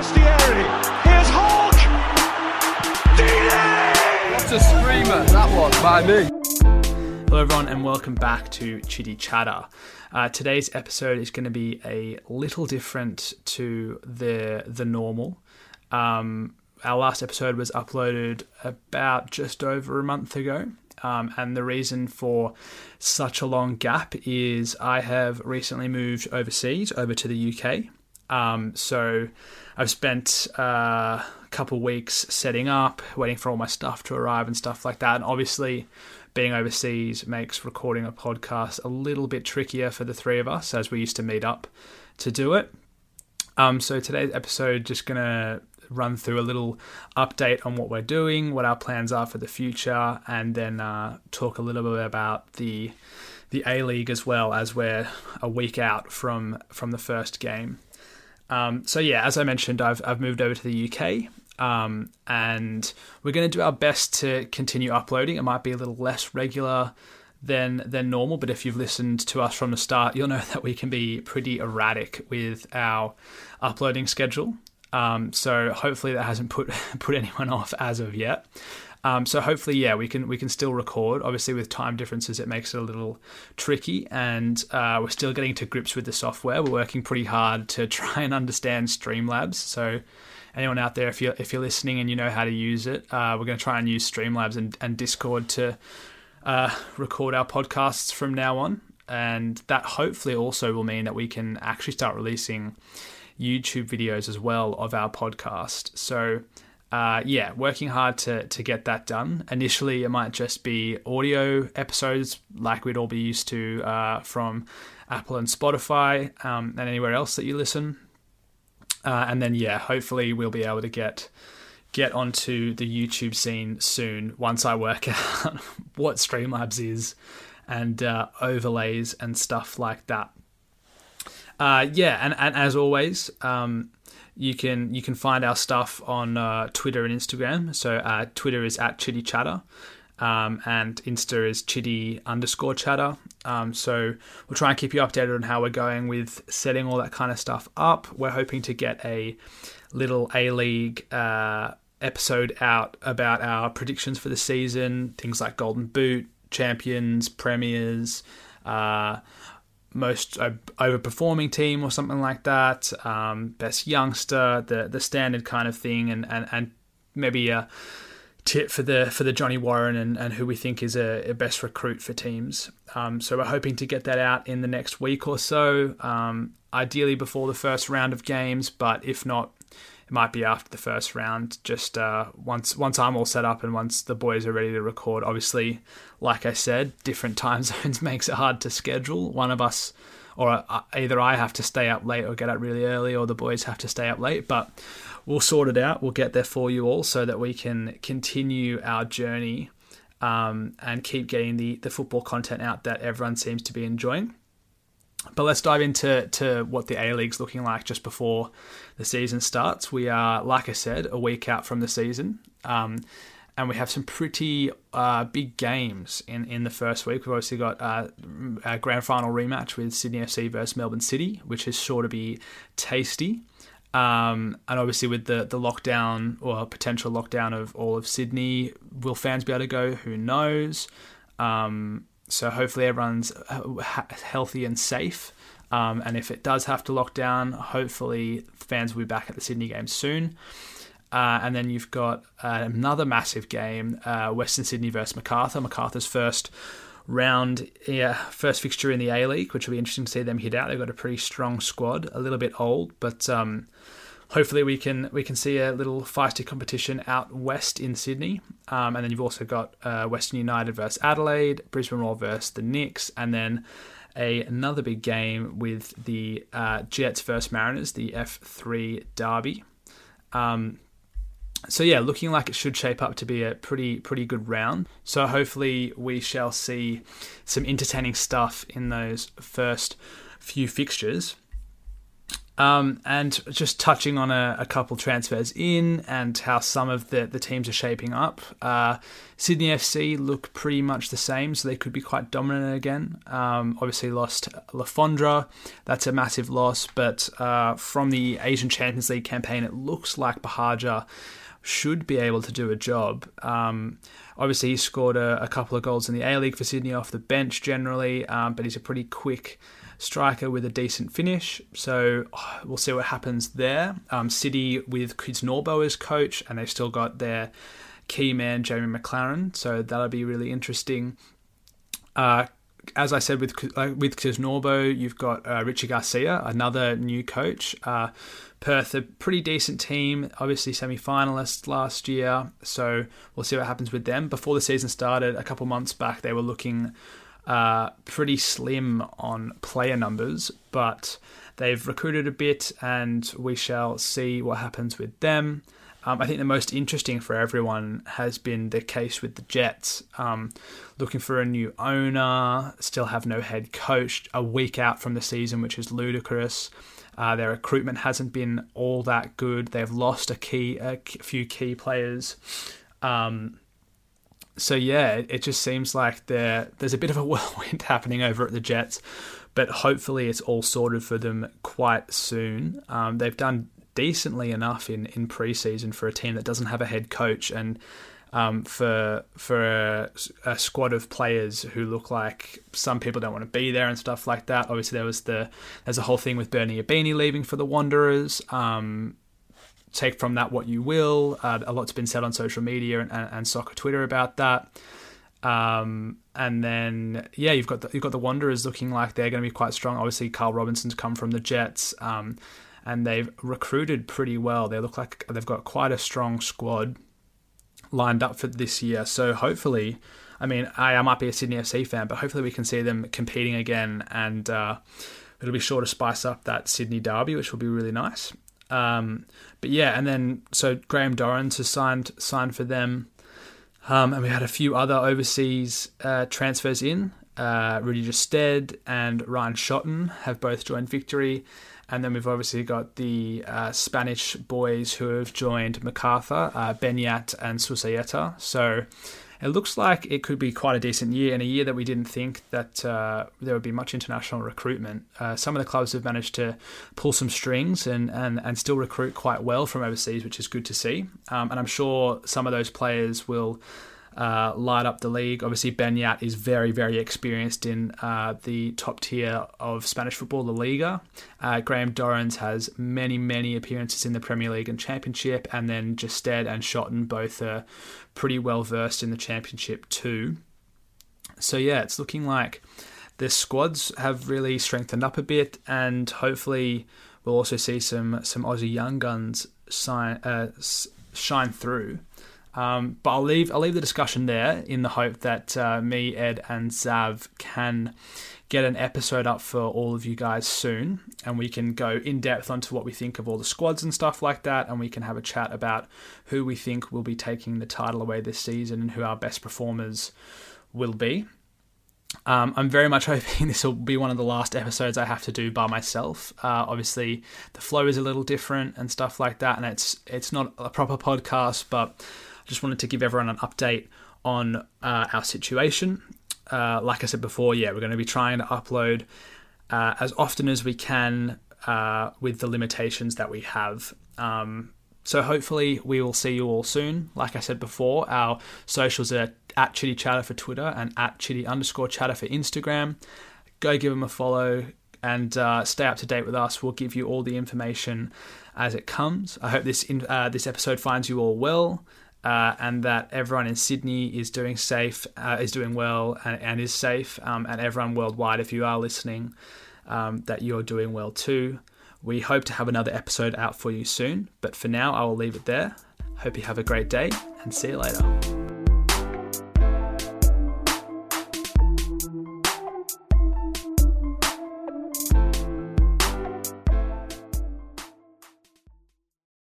Forestieri. Here's Hulk. Deeney! What a screamer that was by me. Hello, everyone, and welcome back to Chitty Chatter. Uh, today's episode is going to be a little different to the the normal. Um, our last episode was uploaded about just over a month ago, um, and the reason for such a long gap is I have recently moved overseas, over to the UK. Um, so I've spent uh, a couple weeks setting up, waiting for all my stuff to arrive and stuff like that. And obviously, being overseas makes recording a podcast a little bit trickier for the three of us as we used to meet up to do it. Um, so today's episode just gonna run through a little update on what we're doing, what our plans are for the future, and then uh, talk a little bit about the the A League as well as we're a week out from from the first game. Um, so yeah, as I mentioned, I've I've moved over to the UK. Um, and we're going to do our best to continue uploading. It might be a little less regular than than normal, but if you've listened to us from the start, you'll know that we can be pretty erratic with our uploading schedule. Um, so hopefully that hasn't put put anyone off as of yet. Um, so hopefully, yeah, we can we can still record. Obviously, with time differences, it makes it a little tricky, and uh, we're still getting to grips with the software. We're working pretty hard to try and understand Streamlabs. So anyone out there, if you're if you're listening and you know how to use it, uh, we're going to try and use Streamlabs and, and Discord to uh, record our podcasts from now on, and that hopefully also will mean that we can actually start releasing YouTube videos as well of our podcast. So. Uh, yeah, working hard to to get that done. Initially, it might just be audio episodes, like we'd all be used to uh, from Apple and Spotify um, and anywhere else that you listen. Uh, and then yeah, hopefully we'll be able to get get onto the YouTube scene soon once I work out what Streamlabs is and uh, overlays and stuff like that. Uh, yeah, and, and as always, um, you can you can find our stuff on uh, Twitter and Instagram. So uh, Twitter is at Chitty Chatter. Um, and Insta is chitty underscore chatter. Um, so we'll try and keep you updated on how we're going with setting all that kind of stuff up. We're hoping to get a little A League uh, episode out about our predictions for the season, things like Golden Boot, champions, premiers, uh, most overperforming team or something like that, um, best youngster, the the standard kind of thing, and and and maybe a tip for the for the Johnny Warren and, and who we think is a, a best recruit for teams. Um, so we're hoping to get that out in the next week or so, um, ideally before the first round of games. But if not, it might be after the first round. Just uh, once once I'm all set up and once the boys are ready to record. Obviously, like I said, different time zones makes it hard to schedule. One of us. Or uh, either I have to stay up late or get up really early, or the boys have to stay up late. But we'll sort it out. We'll get there for you all so that we can continue our journey um, and keep getting the, the football content out that everyone seems to be enjoying. But let's dive into to what the A League's looking like just before the season starts. We are, like I said, a week out from the season. Um, and we have some pretty uh, big games in, in the first week. We've obviously got uh, a grand final rematch with Sydney FC versus Melbourne City, which is sure to be tasty. Um, and obviously, with the, the lockdown or potential lockdown of all of Sydney, will fans be able to go? Who knows? Um, so, hopefully, everyone's healthy and safe. Um, and if it does have to lock down, hopefully, fans will be back at the Sydney game soon. Uh, and then you've got uh, another massive game uh, Western Sydney versus Macarthur. Macarthur's first round, yeah, first fixture in the A League, which will be interesting to see them hit out. They've got a pretty strong squad, a little bit old, but um, hopefully we can we can see a little feisty competition out west in Sydney. Um, and then you've also got uh, Western United versus Adelaide, Brisbane Roar versus the Nix, and then a, another big game with the uh, Jets versus Mariners, the F3 Derby. Um, so yeah, looking like it should shape up to be a pretty pretty good round. So hopefully we shall see some entertaining stuff in those first few fixtures. Um, and just touching on a, a, couple transfers in and how some of the, the teams are shaping up. Uh, Sydney FC look pretty much the same, so they could be quite dominant again. Um, obviously, lost Le Fondre. That's a massive loss, but uh, from the Asian Champions League campaign, it looks like Buhagiar should be able to do a job. Um, obviously, he scored a, a, couple of goals in the A League for Sydney off the bench generally, um, but he's a pretty quick striker with a decent finish. So oh, we'll see what happens there. Um, City with Kisnorbo as coach, and they've still got their key man Jamie Maclaren. So that'll be really interesting. Uh, as I said with uh, with Kisnorbo, you've got uh, Richie Garcia, another new coach. Uh, Perth, a pretty decent team, obviously semi finalists last year. So we'll see what happens with them. Before the season started, a couple months back, they were looking uh, pretty slim on player numbers, but they've recruited a bit, and we shall see what happens with them. Um, I think the most interesting for everyone has been the case with the Jets. Um, looking for a new owner, still have no head coach, a week out from the season, which is ludicrous. Uh, their recruitment hasn't been all that good. They've lost a key, a few key players. Um, so yeah, it, just seems like there there's a bit of a whirlwind happening over at the Jets, but hopefully it's all sorted for them quite soon. Um, they've done decently enough in in preseason for a team that doesn't have a head coach and. Um, for for a, a, squad of players who look like some people don't want to be there and stuff like that. Obviously, there was the there's a whole thing with Bernie Ibini leaving for the Wanderers. Um, take from that what you will. Uh, a lot's been said on social media and, and, and soccer Twitter about that. Um, and then yeah, you've got the, you've got the Wanderers looking like they're going to be quite strong. Obviously, Carl Robinson's come from the Jets, um, and they've recruited pretty well. They look like they've got quite a strong squad lined up for this year. So hopefully, I mean, I, I might be a Sydney FC fan, but hopefully we can see them competing again, and uh, it'll be sure to spice up that Sydney derby, which will be really nice. Um, but yeah, and then so Graham Dorrans has signed signed for them, um, and we had a few other overseas uh, transfers in. Uh, Rudy Gestede and Ryan Shotton have both joined Victory, and then we've obviously got the uh, Spanish boys who have joined Macarthur, uh, Beñat and Susaeta. So it looks like it could be quite a decent year, and a year that we didn't think that uh, there would be much international recruitment. Uh, some of the clubs have managed to pull some strings and, and, and still recruit quite well from overseas, which is good to see. Um, and I'm sure some of those players will uh, light up the league. Obviously, Beñat is very, very experienced in uh, the top tier of Spanish football, La Liga. Uh, Graham Dorrans has many, many appearances in the Premier League and Championship, and then Gestede and Shotton both are pretty well versed in the Championship too. So yeah, it's looking like the squads have really strengthened up a bit, and hopefully we'll also see some some Aussie young guns sign, uh, shine through. Um, but I'll leave I'll leave the discussion there in the hope that uh, me, Ed, and Zav can get an episode up for all of you guys soon, and we can go in depth onto what we think of all the squads and stuff like that, and we can have a chat about who we think will be taking the title away this season and who our best performers will be. Um, I'm very much hoping this will be one of the last episodes I have to do by myself. Uh, obviously, the flow is a little different and stuff like that, and it's it's not a proper podcast, but just wanted to give everyone an update on uh, our situation. Uh, like I said before, yeah, we're going to be trying to upload uh, as often as we can uh, with the limitations that we have. Um, so hopefully we will see you all soon. Like I said before, our socials are at Chitty Chatter for Twitter and at Chitty underscore Chatter for Instagram. Go give them a follow and uh, stay up to date with us. We'll give you all the information as it comes. I hope this in, uh, this episode finds you all well uh, and that everyone in Sydney is doing safe, uh, is doing well, and, and is safe, um, and everyone worldwide, if you are listening, um, that you're doing well too. We hope to have another episode out for you soon, but for now, I will leave it there. Hope you have a great day, and see you later.